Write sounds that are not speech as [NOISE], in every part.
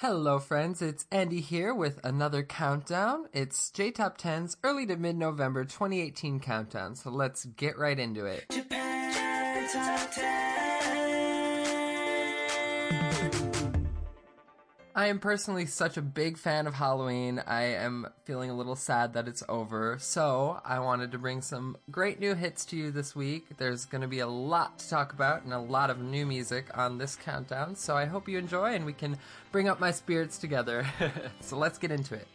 Hello, friends. It's Andy here with another countdown. It's J Top 10's early to mid November 2018 countdown. So let's get right into it. Japan I am personally such a big fan of Halloween. I am feeling a little sad that it's over. So I wanted to bring some great new hits to you this week. There's going to be a lot to talk about and a lot of new music on this countdown. So I hope you enjoy and we can bring up my spirits together. [LAUGHS] so let's get into it.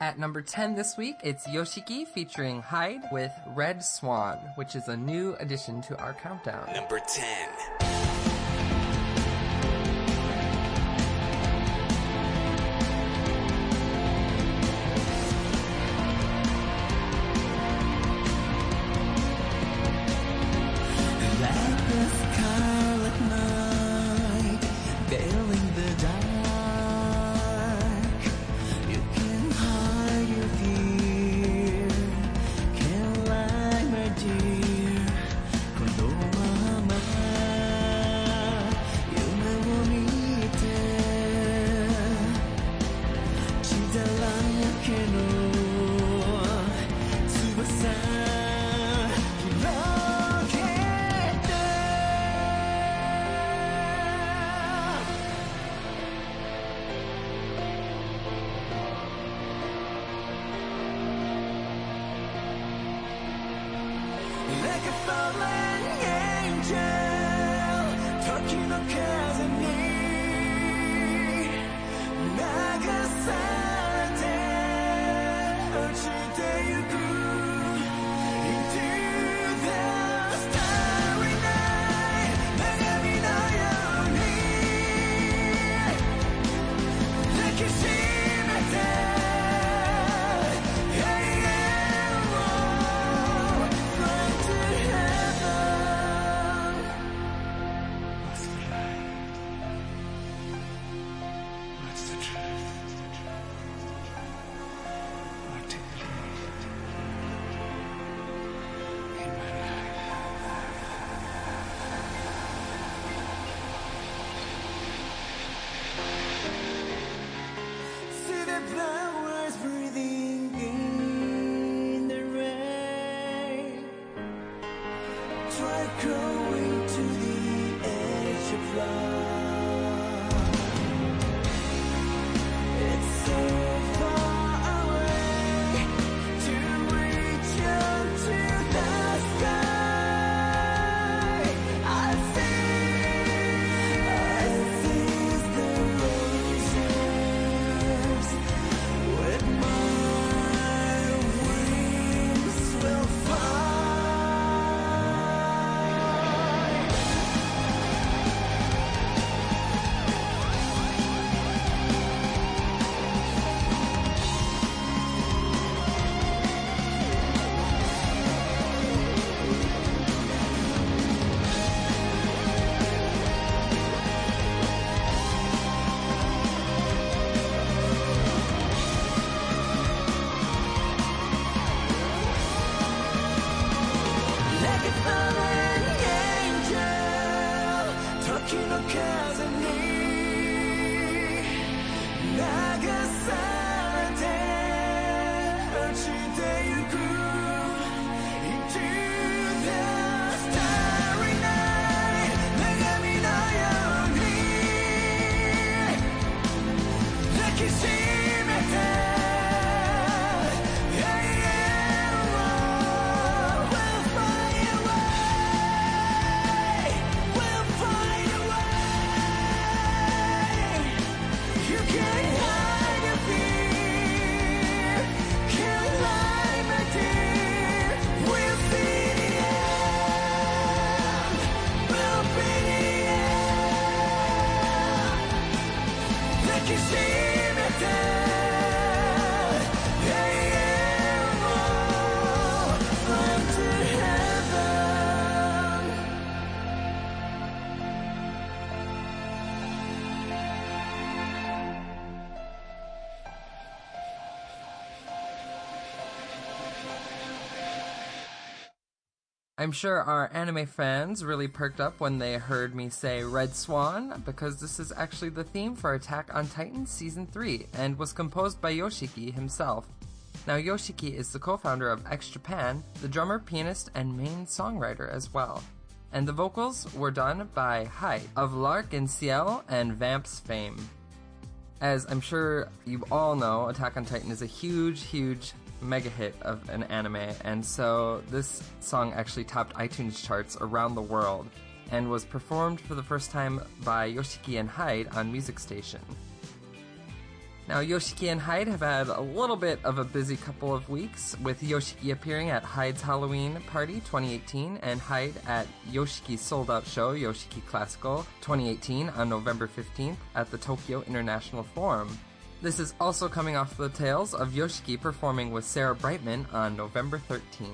At number 10 this week, it's Yoshiki featuring Hyde with Red Swan, which is a new addition to our countdown. Number 10. now I'm sure our anime fans really perked up when they heard me say Red Swan, because this is actually the theme for Attack on Titan Season 3 and was composed by Yoshiki himself. Now, Yoshiki is the co founder of X Japan, the drummer, pianist, and main songwriter as well. And the vocals were done by Hyde of L'Arc-en-Ciel and Vamps fame. As I'm sure you all know, Attack on Titan is a huge, huge mega hit of an anime, and so this song actually topped iTunes charts around the world and was performed for the first time by Yoshiki and Hyde on Music Station. Now, Yoshiki and Hyde have had a little bit of a busy couple of weeks, with Yoshiki appearing at Hyde's Halloween Party 2018 and Hyde at Yoshiki's sold out show, Yoshiki Classical 2018, on November 15th at the Tokyo International Forum. This is also coming off the tails of Yoshiki performing with Sarah Brightman on November 13th.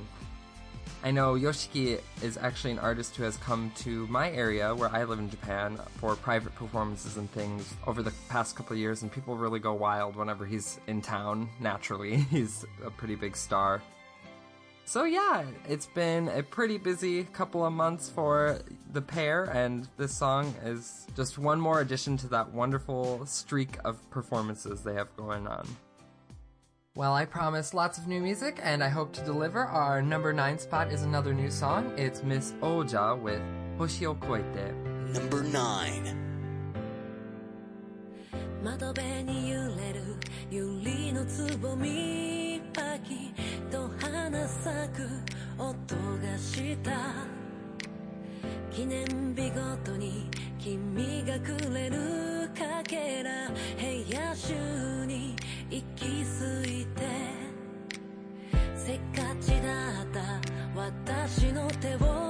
I know Yoshiki is actually an artist who has come to my area where I live in Japan for private performances and things over the past couple years, and people really go wild whenever he's in town, naturally. [LAUGHS] He's a pretty big star. So, yeah, it's been a pretty busy couple of months for the pair, and this song is just one more addition to that wonderful streak of performances they have going on. Well, I promised lots of new music, and I hope to deliver. Our number nine spot is another new song. It's Miss Oja with Hoshi o Koete. Number 9窓辺に揺れる百合のつぼみパキと花 咲く音がした。記念日ごとに君がくれるかけら。部屋中に行き過ぎて。せっかちだった私の手を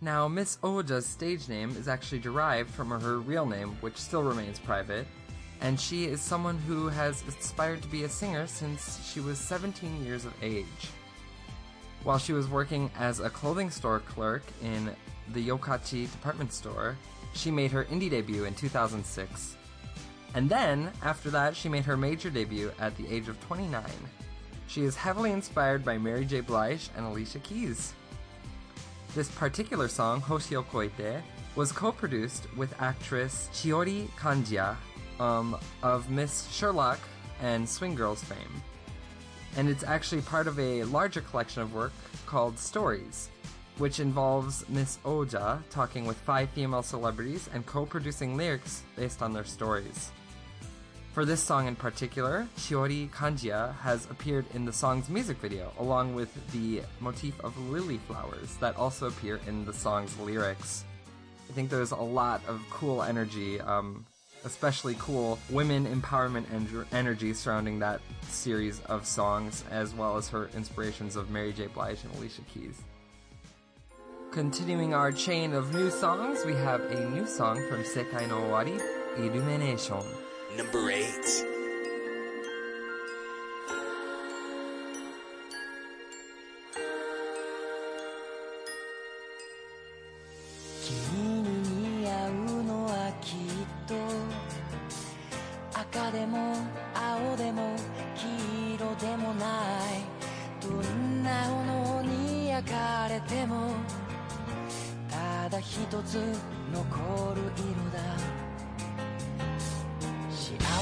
Now, Miss Oja's stage name is actually derived from her real name, which still remains private, and she is someone who has aspired to be a singer since she was 17 years of age. While she was working as a clothing store clerk in the Yokachi department store, she made her indie debut in 2006. And then, after that, she made her major debut at the age of 29. She is heavily inspired by Mary J. Blige and Alicia Keys. This particular song, Hoshi o Koite, was co-produced with actress Shiori Kanjiya um, of Miss Sherlock and Swing Girls fame. And it's actually part of a larger collection of work called Stories, which involves Miss Oja talking with five female celebrities and co-producing lyrics based on their stories. For this song in particular, Shiori Kanjiya has appeared in the song's music video, along with the motif of lily flowers that also appear in the song's lyrics. I think there's a lot of cool energy, um, especially cool women empowerment en- energy surrounding that series of songs, as well as her inspirations of Mary J. Blige and Alicia Keys. Continuing our chain of new songs, we have a new song from Sekai no Owari, Illumination. Number eight.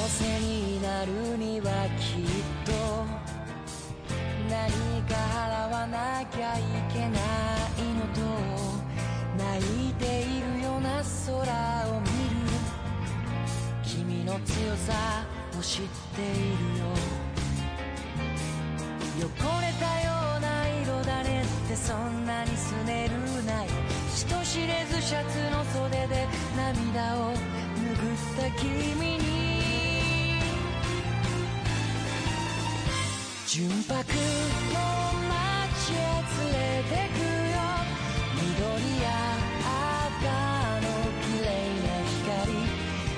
せになるにはきっと何か払わなきゃいけないのと泣いているような空を見る。君の強さを知っているよ。汚れたような色だねってそんなにすねるなよ。人知れずシャツの袖で涙を拭った君に純白の街へ連れてくよ。緑や赤の綺麗な光。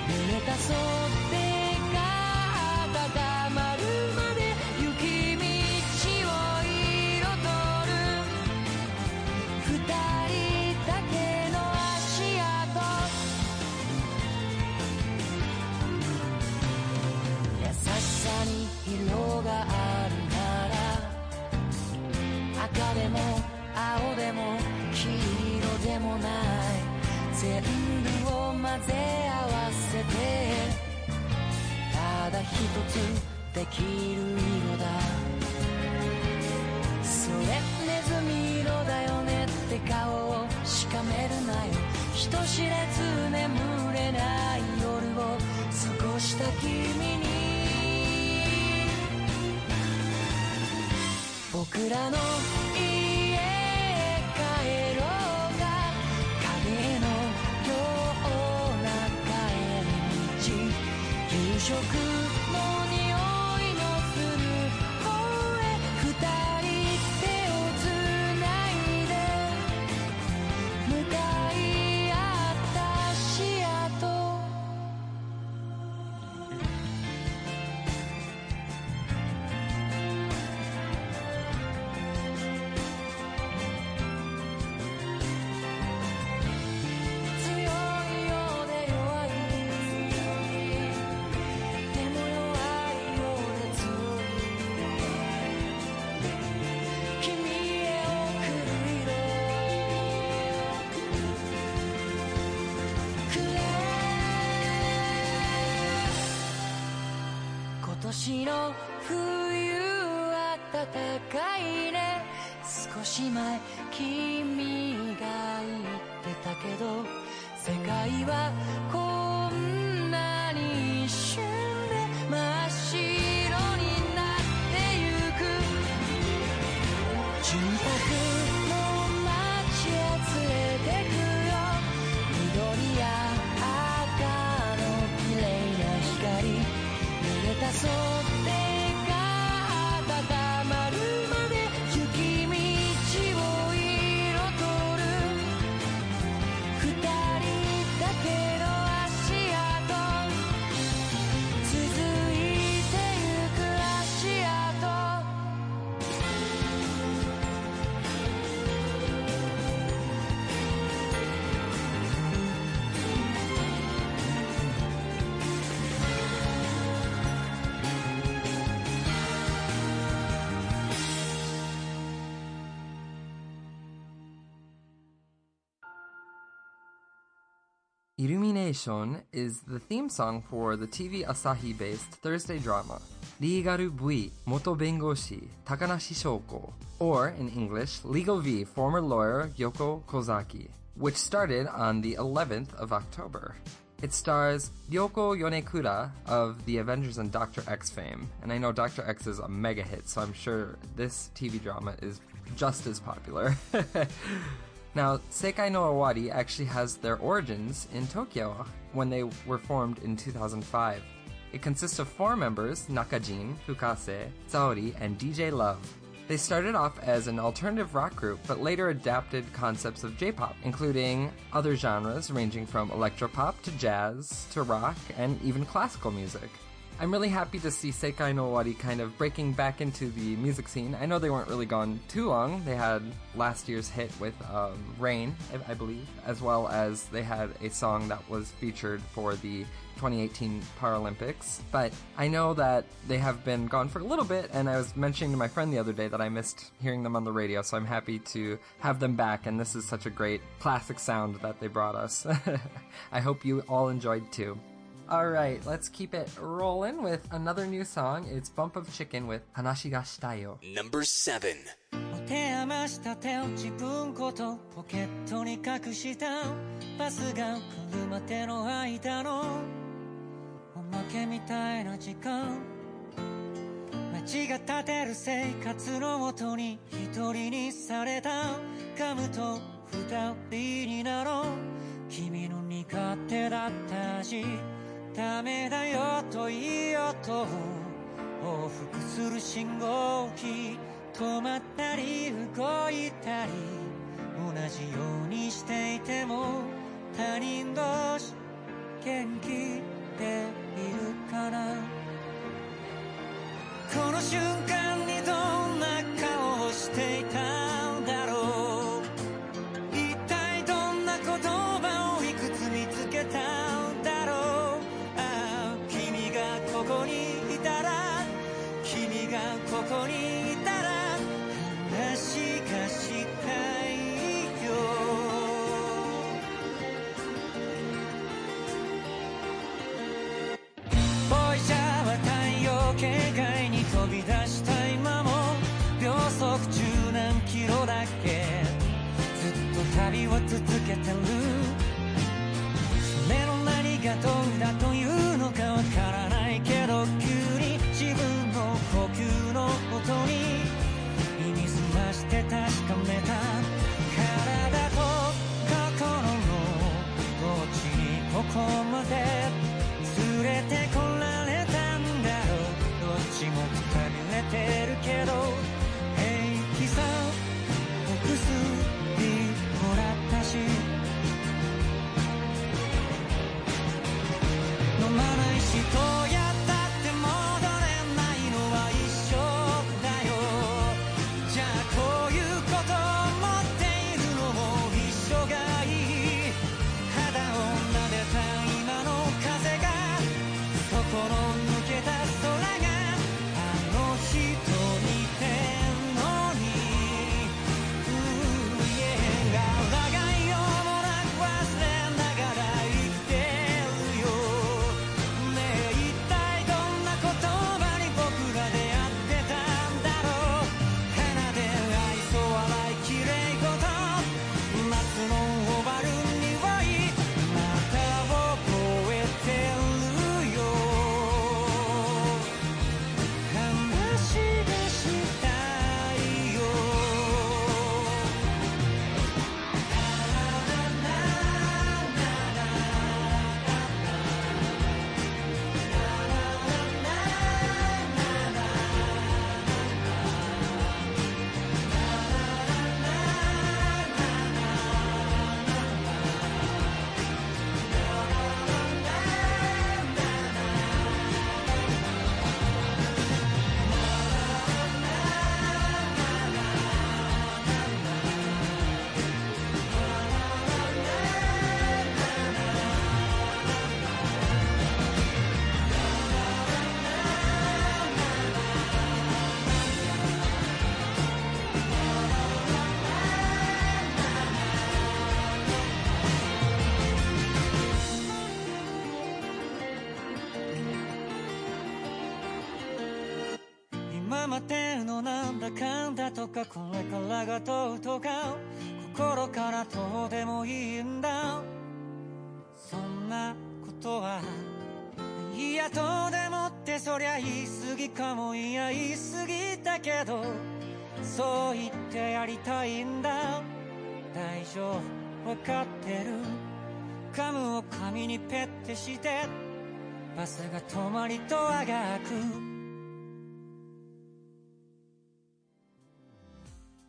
胸たそ黄色でもない全部を混ぜ合わせてただ一つできる色だそれネズミ色だよねって顔をしかめるなよ人知れず眠れない夜を過ごした君に僕らの食年の冬暖かいね。少し前君が言ってたけど世界は Station is the theme song for the TV Asahi based Thursday drama Legal V Moto Bengoshi Takanashi Shoko, or in English, Legal V former lawyer Yoko Kozaki, which started on the 11th of October. It stars Yoko Yonekura of the Avengers and Doctor X fame, and I know Doctor X is a mega hit, so I'm sure this TV drama is just as popular. [LAUGHS] now, Sekai no Owari actually has their origins in Tokyo when they were formed in 2005. It consists of four members Nakajin, Fukase, Saori, and DJ Love. They started off as an alternative rock group, but later adapted concepts of J pop, including other genres ranging from electropop to jazz to rock and even classical music. I'm really happy to see Sekai no Owari kind of breaking back into the music scene. I know they weren't really gone too long. They had last year's hit with um, Rain, I believe, as well as they had a song that was featured for the 2018 Paralympics. But I know that they have been gone for a little bit, and I was mentioning to my friend the other day that I missed hearing them on the radio, so I'm happy to have them back, and this is such a great classic sound that they brought us. [LAUGHS] I hope you all enjoyed too. Alright, let's keep it rolling with another new song. It's Bump of Chicken with Hanashi ga shitayo. Number 7. 持て余した手を自分ことポケットに隠したバスが来るまでの間のおまけみたいな時間街が立てる生活のもとに一人にされた噛むと二人になろう君の苦手だった味ダメだよと言いよと往復する信号機止まったり動いたり同じようにしていても他人同士元気でいるかなこの瞬間にどんな顔をしてだとかこれからがどうとか心からどうでもいいんだ。そんなことはいやどうでもってそりゃ言い過ぎかもいや言い過ぎだけどそう言ってやりたいんだ。大丈夫わかってる。ガムを紙にペッてしてバスが止まりドアが開く。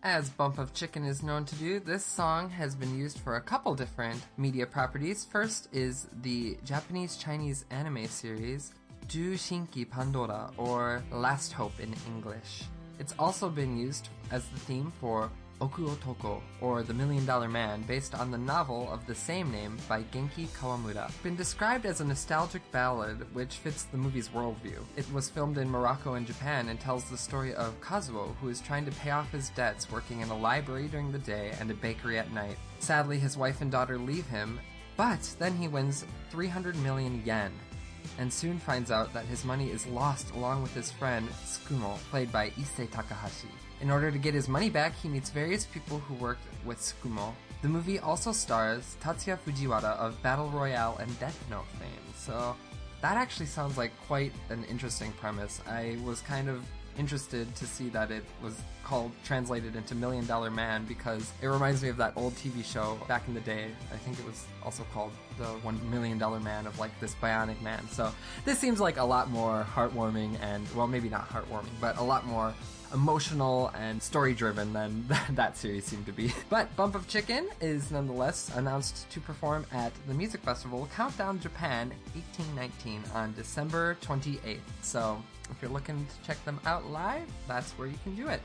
As Bump of Chicken is known to do, this song has been used for a couple different media properties. First is the Japanese Chinese anime series Shinki Pandora, or Last Hope in English. It's also been used as the theme for Oku Otoko, or The Million Dollar Man, based on the novel of the same name by Genki Kawamura. Been described as a nostalgic ballad which fits the movie's worldview. It was filmed in Morocco and Japan and tells the story of Kazuo, who is trying to pay off his debts working in a library during the day and a bakery at night. Sadly, his wife and daughter leave him, but then he wins 300 million yen, and soon finds out that his money is lost along with his friend Tsukumo, played by Issei Takahashi. In order to get his money back, he meets various people who worked with Tsukumo. The movie also stars Tatsuya Fujiwara of Battle Royale and Death Note fame, so that actually sounds like quite an interesting premise. I was kind of interested to see that it was called translated into Million Dollar Man because it reminds me of that old TV show back in the day. I think it was also called the One Million Dollar Man of like this bionic man. So this seems like a lot more heartwarming and well, maybe not heartwarming, but a lot more emotional and story driven than [LAUGHS] that series seemed to be. But Bump of Chicken is nonetheless announced to perform at the music festival Countdown Japan 1819 on December 28th. So if you're looking to check them out live, that's where you can do it.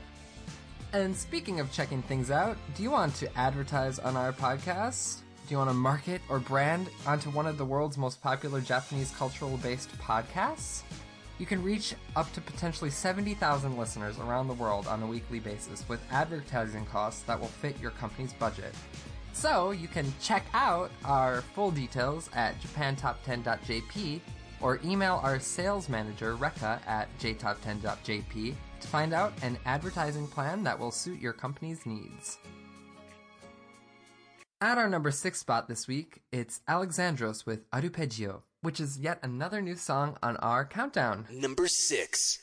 And speaking of checking things out, do you want to advertise on our podcast? Do you want to market or brand onto one of the world's most popular Japanese cultural based podcasts? You can reach up to potentially 70,000 listeners around the world on a weekly basis with advertising costs that will fit your company's budget. So you can check out our full details at japantop10.jp or email our sales manager Rekka at jtop10.jp to find out an advertising plan that will suit your company's needs. At our number six spot this week, it's Alexandros with Arpeggio, which is yet another new song on our countdown. Number six.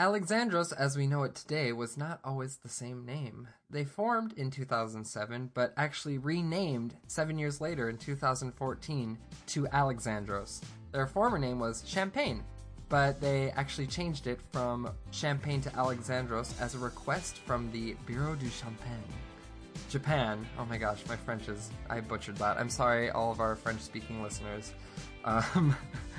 Alexandros, as we know it today, was not always the same name. They formed in 2007, but actually renamed seven years later in 2014 to Alexandros. Their former name was Champagne, but they actually changed it from Champagne to Alexandros as a request from the Bureau du Champagne. Japan. Oh my gosh, my French is. I butchered that. I'm sorry, all of our French speaking listeners. Um,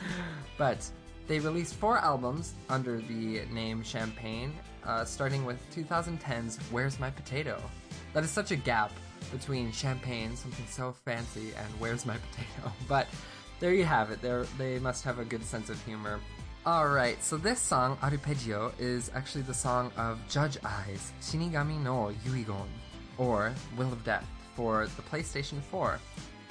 [LAUGHS] but they released four albums under the name Champagne, uh, starting with 2010's Where's My Potato? That is such a gap between Champagne, something so fancy, and Where's My Potato? [LAUGHS] But there you have it. They're, they must have a good sense of humor. Alright, so this song, Arpeggio, is actually the song of Judge Eyes, Shinigami no Yuigon, or Will of Death, for the PlayStation 4.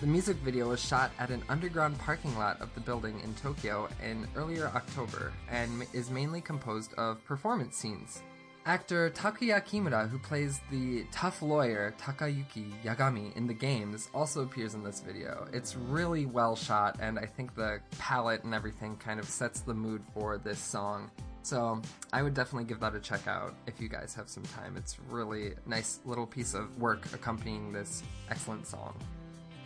The music video was shot at an underground parking lot of the building in Tokyo in earlier October and is mainly composed of performance scenes. Actor Takuya Kimura, who plays the tough lawyer Takayuki Yagami in the games, also appears in this video. It's really well shot, and I think the palette and everything kind of sets the mood for this song. So I would definitely give that a check out if you guys have some time. It's really nice little piece of work accompanying this excellent song.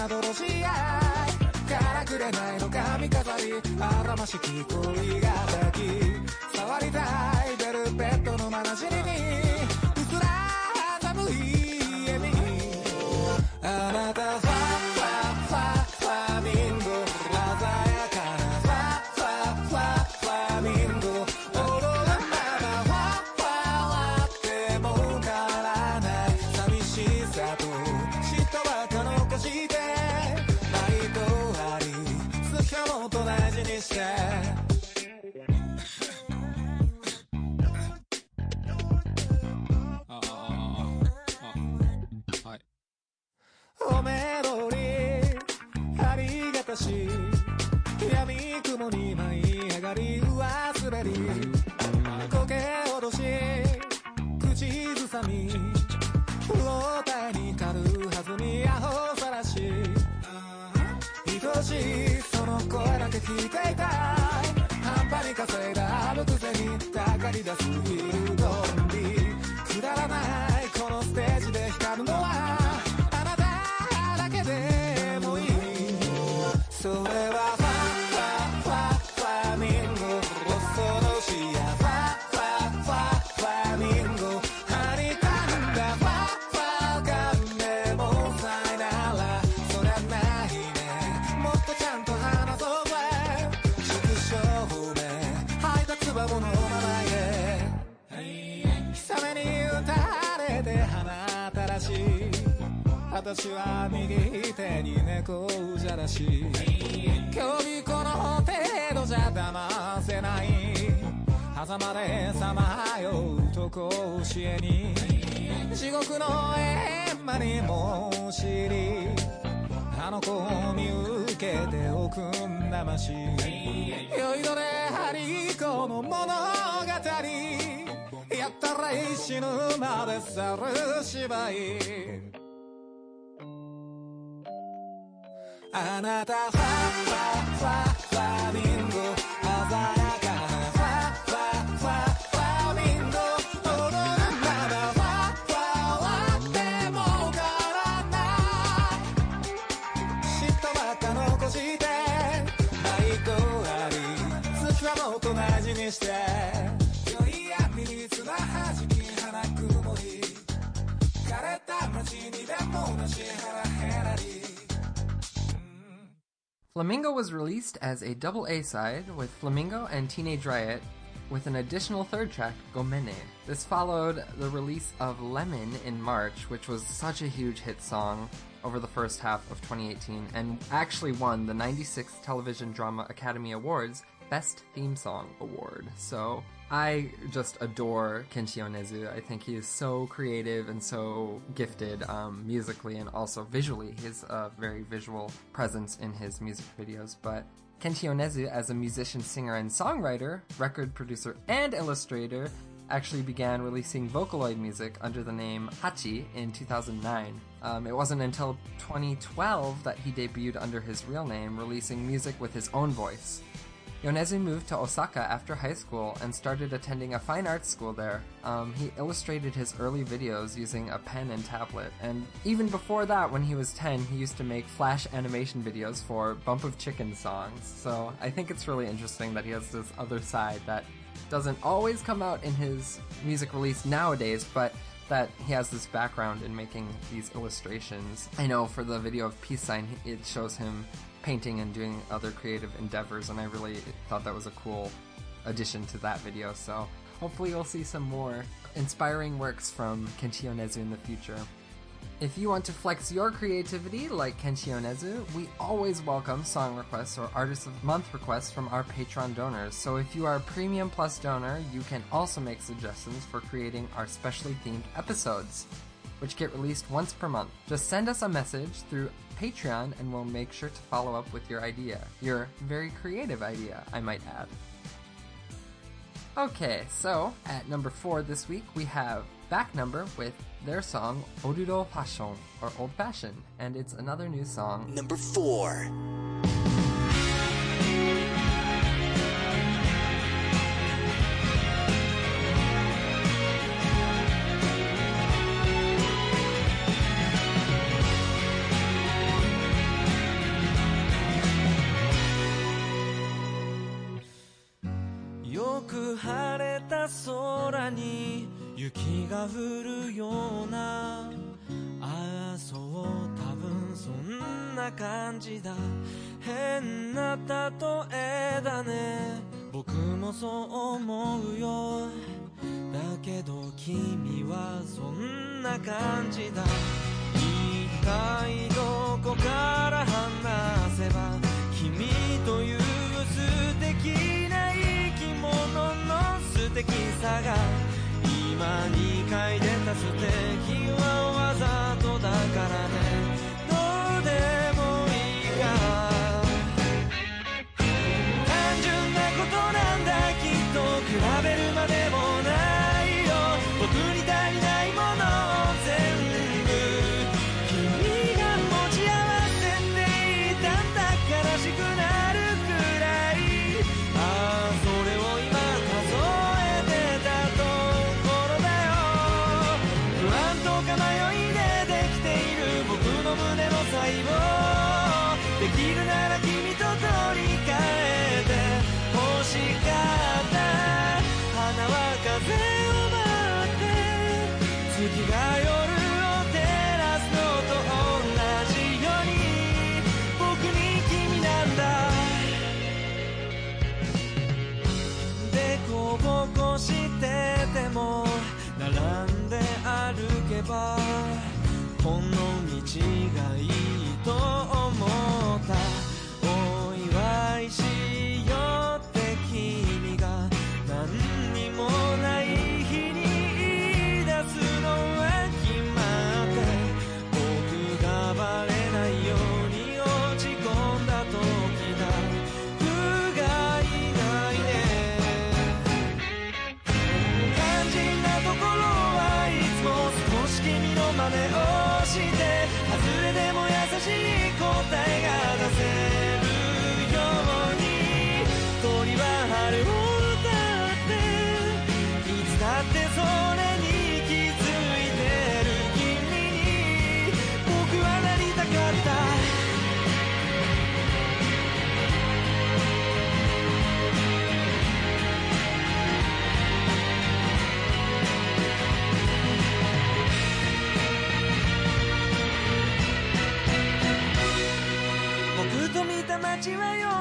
などの試合からくれないの髪飾り。あらましき恋が抱き。触りたい。ベルベットのまなじ。甲子園に地獄の閻魔にも知りあの子を見受けておくんなまし酔いどれハリコの物語やったら死ぬまで去る芝居。あなたファファファファ っと大事にして良い闇に綱はじき花曇り枯れた街にでもなしヘラヘラり Flamingo was released as a double A side with Flamingo and Teenage Riot, with an additional third track, Gomene. This followed the release of Lemon in March, which was such a huge hit song over the first half of 2018 and actually won the 96th Television Drama Academy Awards Best Theme Song Award. So I just adore Kenshi Yonezu. I think he is so creative and so gifted um, musically and also visually. He has a very visual presence in his music videos. But Kenshi Yonezu, as a musician, singer, and songwriter, record producer, and illustrator, actually began releasing Vocaloid music under the name Hachi in 2009. Um, it wasn't until 2012 that he debuted under his real name, releasing music with his own voice. Yonezu moved to Osaka after high school and started attending a fine arts school there. Um, he illustrated his early videos using a pen and tablet, and even before that, when he was 10, he used to make flash animation videos for Bump of Chicken songs. So I think it's really interesting that he has this other side that doesn't always come out in his music release nowadays, but that he has this background in making these illustrations. I know for the video of Peace Sign, it shows him painting and doing other creative endeavors, and I really thought that was a cool addition to that video. So hopefully, you'll see some more inspiring works from Kenshi Yonezu in the future. If you want to flex your creativity like Kenshi Yonezu, we always welcome song requests or Artist of Month requests from our Patreon donors. So if you are a Premium Plus donor, you can also make suggestions for creating our specially themed episodes, which get released once per month. Just send us a message through Patreon and we'll make sure to follow up with your idea. Your very creative idea, I might add. Okay, so at number four this week we have Back Number with their song Orudo Fashion or Old Fashioned, and it's another new song. Number four. できるなら君と取り替えて欲しかった花は風を待って月が夜を照らすのと同じように僕に君なんだ。でこぼこしてても並んで歩けばこの道がいいとと見た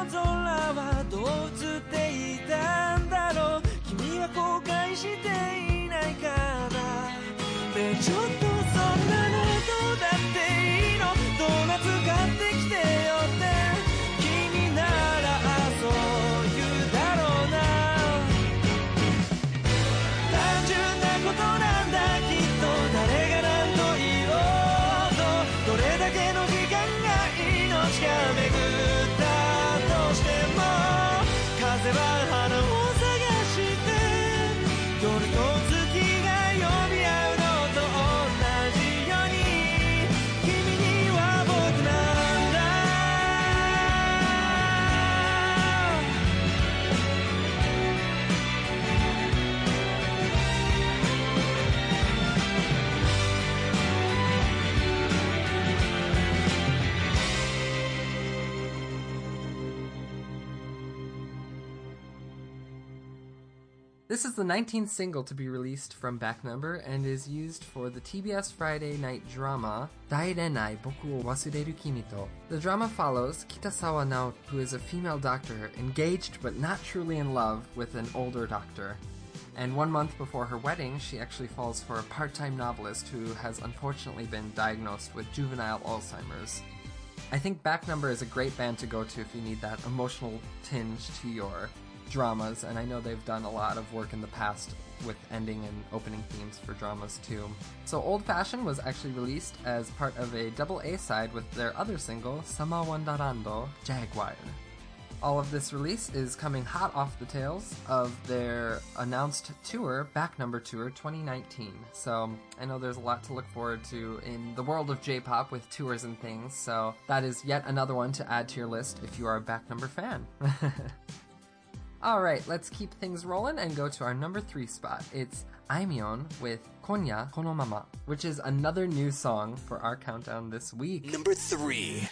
the 19th single to be released from Back Number and is used for the TBS Friday night drama Dairenai Boku wo Wasureru Kimi to. The drama follows Kitasawa Nao, who is a female doctor engaged but not truly in love with an older doctor. And one month before her wedding, she actually falls for a part time novelist who has unfortunately been diagnosed with juvenile Alzheimer's. I think Back Number is a great band to go to if you need that emotional tinge to your dramas, and I know they've done a lot of work in the past with ending and opening themes for dramas too. So Old Fashioned was actually released as part of a double A side with their other single, Sama Wandarando Jaguar. All of this release is coming hot off the tails of their announced tour, Back Number Tour 2019. So I know there's a lot to look forward to in the world of J pop with tours and things, so that is yet another one to add to your list if you are a Back Number fan. [LAUGHS] Alright, let's keep things rolling and go to our number three spot. It's Aimyon with Konya Kono Mama, which is another new song for our countdown this week. Number three.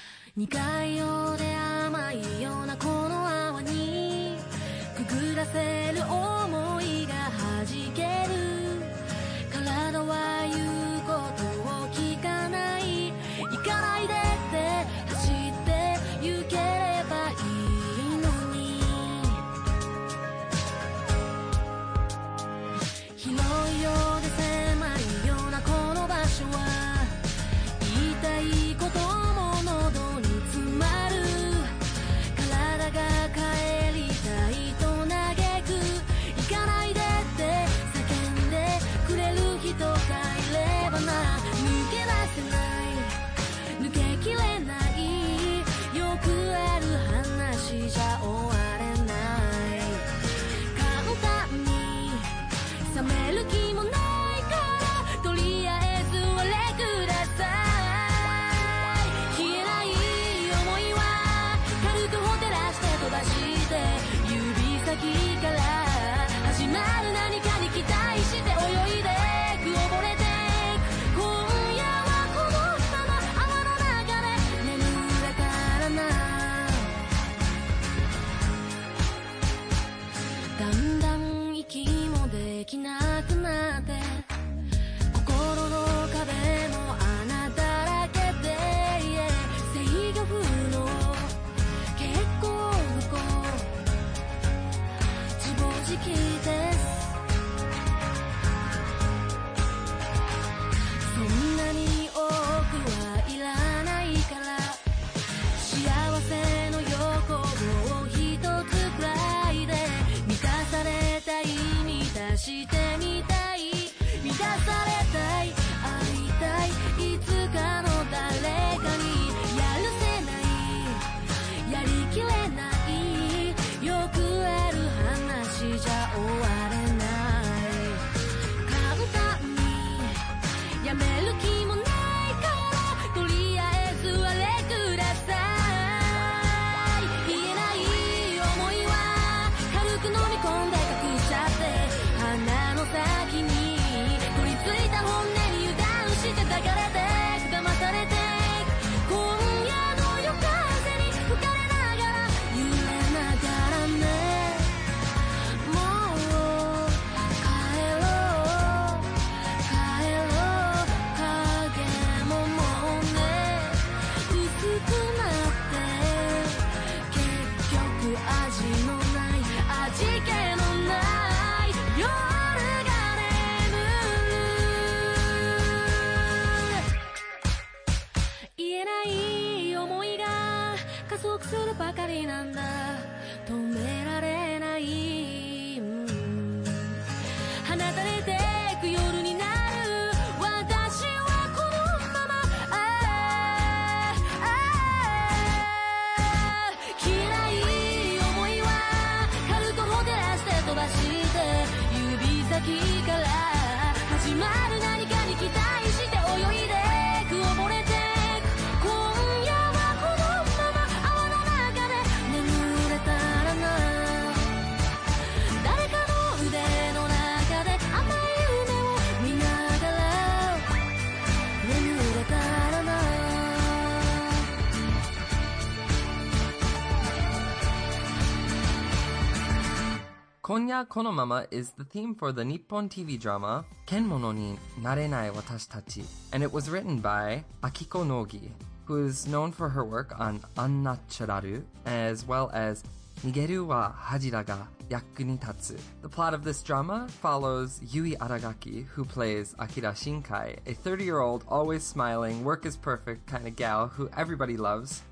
Konya Konomama is the theme for the Nippon TV drama Kemono ni Narenai Watashi Tachi, and it was written by Akiko Nogi, who is known for her work on Unnaturaru as well as Nigeru wa Haji da ga yaku ni tatsu. The plot of this drama follows Yui Aragaki, who plays Akira Shinkai, a 30-year-old, always smiling, work is perfect kind of gal who everybody loves.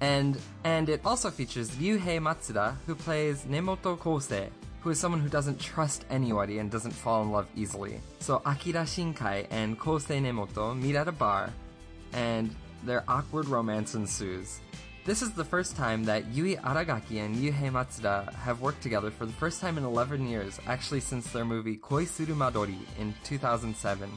And and it also features Ryuhei Matsuda, who plays Nemoto Kosei, who is someone who doesn't trust anybody and doesn't fall in love easily. So Akira Shinkai and Kosei Nemoto meet at a bar, and their awkward romance ensues. This is the first time that Yui Aragaki and Ryuhei Matsuda have worked together for the first time in 11 years, actually since their movie Koi Suru Madori in 2007.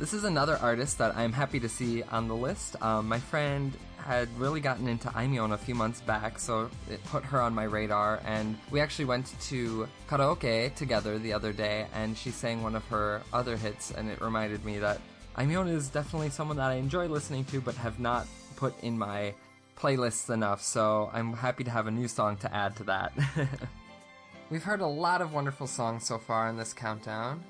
This is another artist that I'm happy to see on the list. Um, my friend had really gotten into Aimyon a few months back, so it put her on my radar. And we actually went to karaoke together the other day, and she sang one of her other hits, and it reminded me that Aimyon is definitely someone that I enjoy listening to, but have not put in my playlists enough. So I'm happy to have a new song to add to that. [LAUGHS] We've heard a lot of wonderful songs so far in this countdown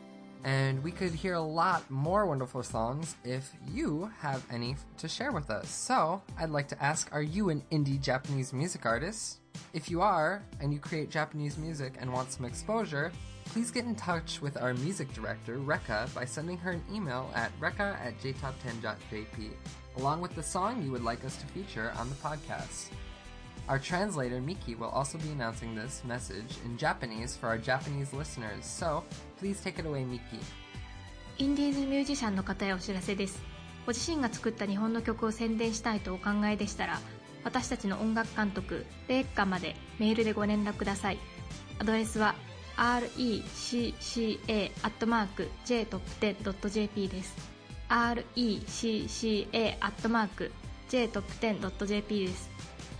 and we could hear a lot more wonderful songs if you have any to share with us. So, I'd like to ask Are you an indie Japanese music artist? If you are, and you create Japanese music and want some exposure, please get in touch with our music director, Rekka, by sending her an email at rekka at jtop10.jp, along with the song you would like us to feature on the podcast. Our translator, Miki, will also be announcing this message in Japanese for our Japanese listeners, so please take it away, Miki. インディーズミュージシャンの方へお知らせです。ご自身が作った日本の曲を宣伝したいとお考えでしたら、私たちの音楽監督、レッカまでメールでご連絡ください。アドレスは recca.jtop10.jp です。recca.jtop10.jp です。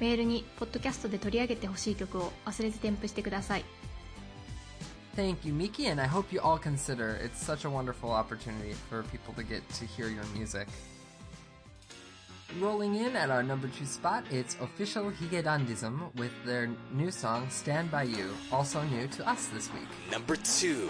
メールにポッドキャストで取り上げてほしい曲を忘れず添付してください Thank you, Miki, and I hope you all consider. It's such a wonderful opportunity for people to get to hear your music. Rolling in at our number two spot, it's Official Hige Dandism with their new song Stand By You, also new to us this week. Number two.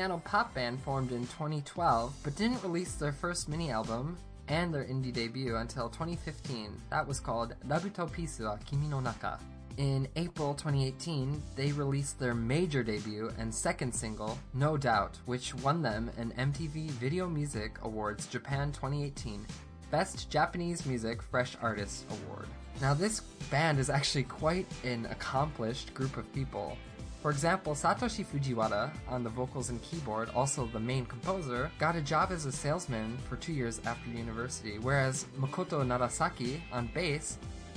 Piano pop band formed in 2012, but didn't release their first mini album and their indie debut until 2015. That was called Rabuto Pisu wa Kimi no Naka. In April 2018, they released their major debut and second single, No Doubt, which won them an MTV Video Music Awards Japan 2018 Best Japanese Music Fresh Artist Award. Now, this band is actually quite an accomplished group of people. For example, Satoshi Fujiwara on the vocals and keyboard, also the main composer, got a job as a salesman for two years after university, whereas Makoto Narasaki on bass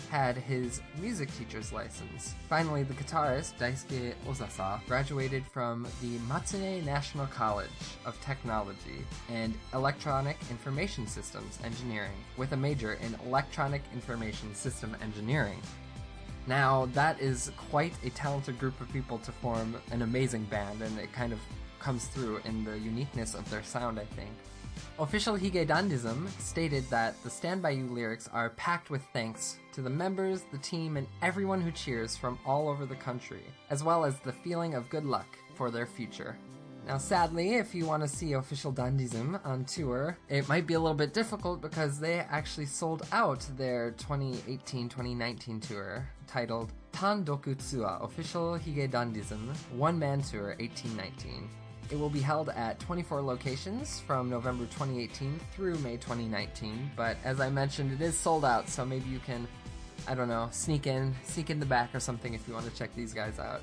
had his music teacher's license. Finally, the guitarist Daisuke Ozasa graduated from the Matsue National College of Technology and Electronic Information Systems Engineering with a major in Electronic Information System Engineering. Now, that is quite a talented group of people to form an amazing band, and it kind of comes through in the uniqueness of their sound, I think. Official Hige Dandism stated that the Stand By You lyrics are packed with thanks to the members, the team, and everyone who cheers from all over the country, as well as the feeling of good luck for their future. Now, sadly, if you want to see Official Dandism on tour, it might be a little bit difficult because they actually sold out their 2018 2019 tour titled Tandoku Tsua Official Hige Dandism One Man Tour 1819. It will be held at 24 locations from November 2018 through May 2019, but as I mentioned, it is sold out, so maybe you can, I don't know, sneak in, sneak in the back or something if you want to check these guys out.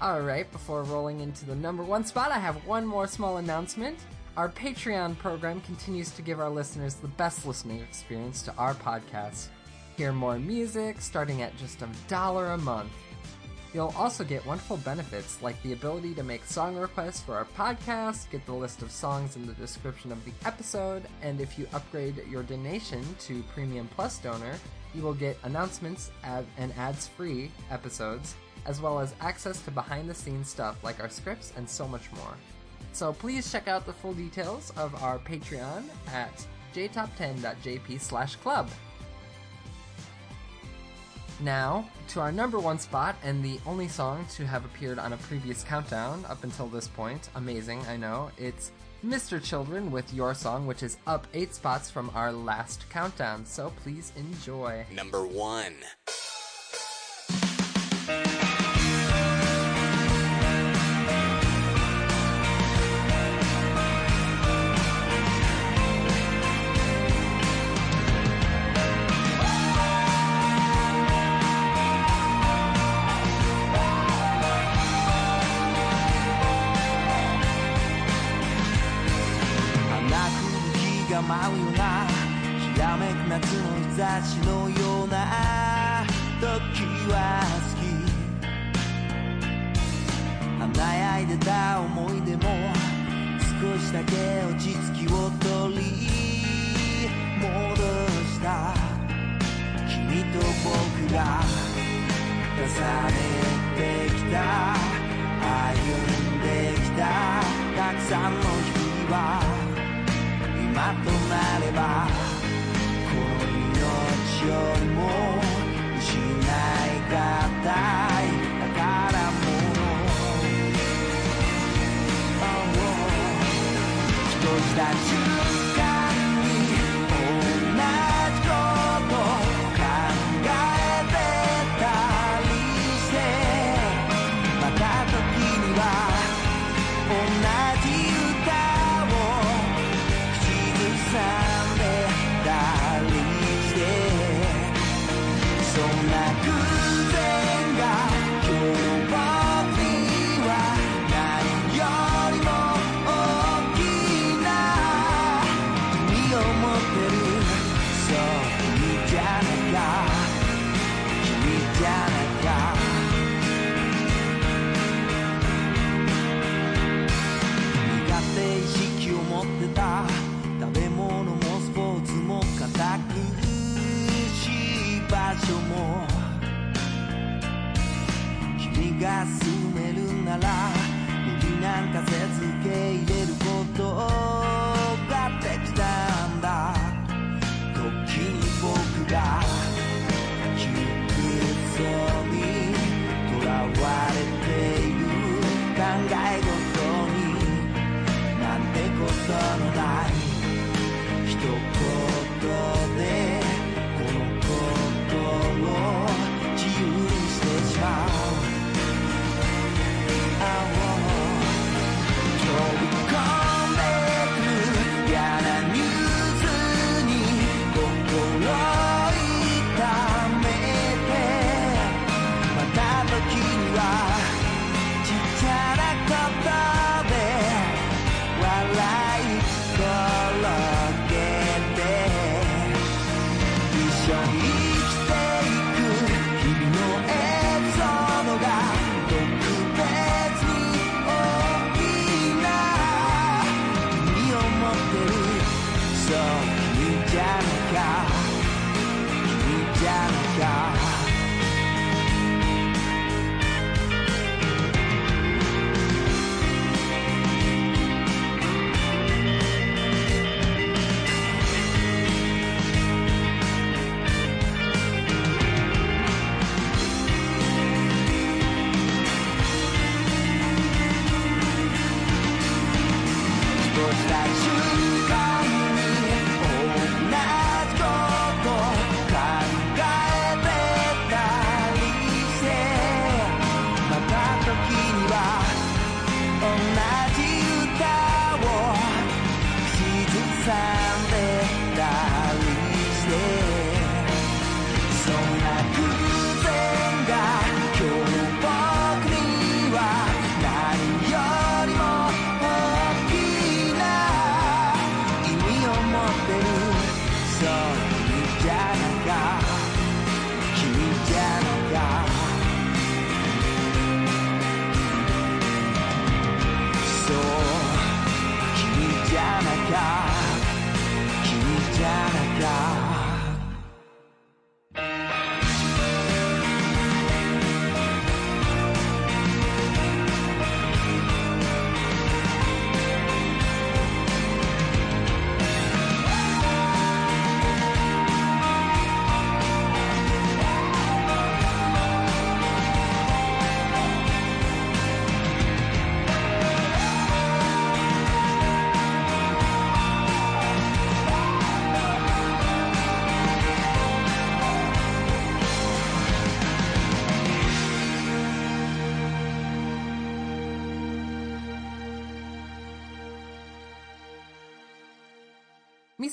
Alright, before rolling into the number one spot, I have one more small announcement. Our Patreon program continues to give our listeners the best listening experience to our podcast. Hear more music starting at just a dollar a month. You'll also get wonderful benefits like the ability to make song requests for our podcast, get the list of songs in the description of the episode, and if you upgrade your donation to Premium Plus Donor, you will get announcements and ads free episodes, as well as access to behind the scenes stuff like our scripts and so much more. So please check out the full details of our Patreon at jtop10.jp slash club. Now, to our number one spot and the only song to have appeared on a previous countdown up until this point. Amazing, I know. It's Mr. Children with Your Song, which is up eight spots from our last countdown, so please enjoy. Number one. さんの日々は今となればこの命よりも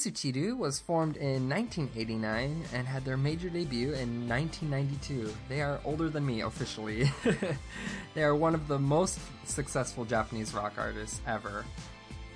Misuchiru was formed in 1989 and had their major debut in 1992. They are older than me officially. [LAUGHS] they are one of the most successful Japanese rock artists ever.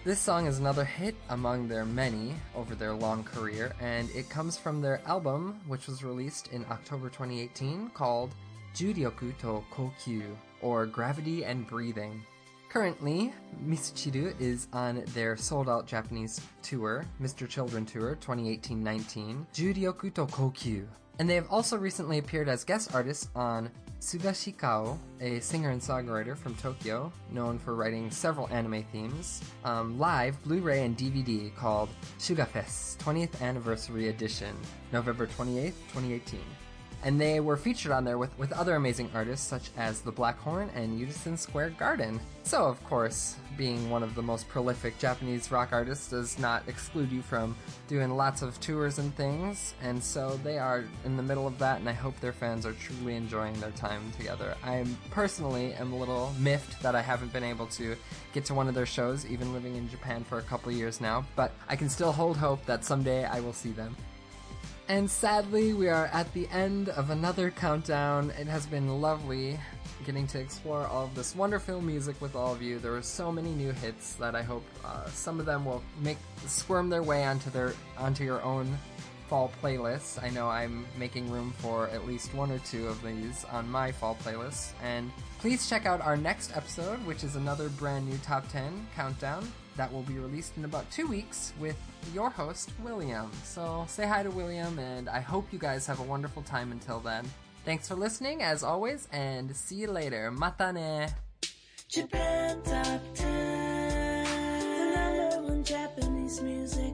This song is another hit among their many over their long career, and it comes from their album, which was released in October 2018, called Juryoku to Kokyu, or Gravity and Breathing. Currently, Misuchiru is on their sold out Japanese tour, Mr. Children Tour 2018 19, Juryoku to Kokyu. And they have also recently appeared as guest artists on Suga Shikao, a singer and songwriter from Tokyo, known for writing several anime themes, um, live Blu ray and DVD called Sugafest 20th Anniversary Edition, November 28th, 2018 and they were featured on there with, with other amazing artists such as the Back Horn and Unison Square Garden. So, of course, being one of the most prolific Japanese rock artists does not exclude you from doing lots of tours and things, and so they are in the middle of that, and I hope their fans are truly enjoying their time together. I personally am a little miffed that I haven't been able to get to one of their shows, even living in Japan for a couple years now, but I can still hold hope that someday I will see them. And sadly, we are at the end of another countdown. It has been lovely getting to explore all of this wonderful music with all of you. There were so many new hits that I hope uh, some of them will make squirm their way onto their onto your own fall playlists. I know I'm making room for at least one or two of these on my fall playlist. And please check out our next episode, which is another brand new top 10 countdown that will be released in about two weeks with your host, William. So say hi to William, and I hope you guys have a wonderful time until then. Thanks for listening, as always, and see you later. Mata ne! Japan Top 10, the number one Japanese music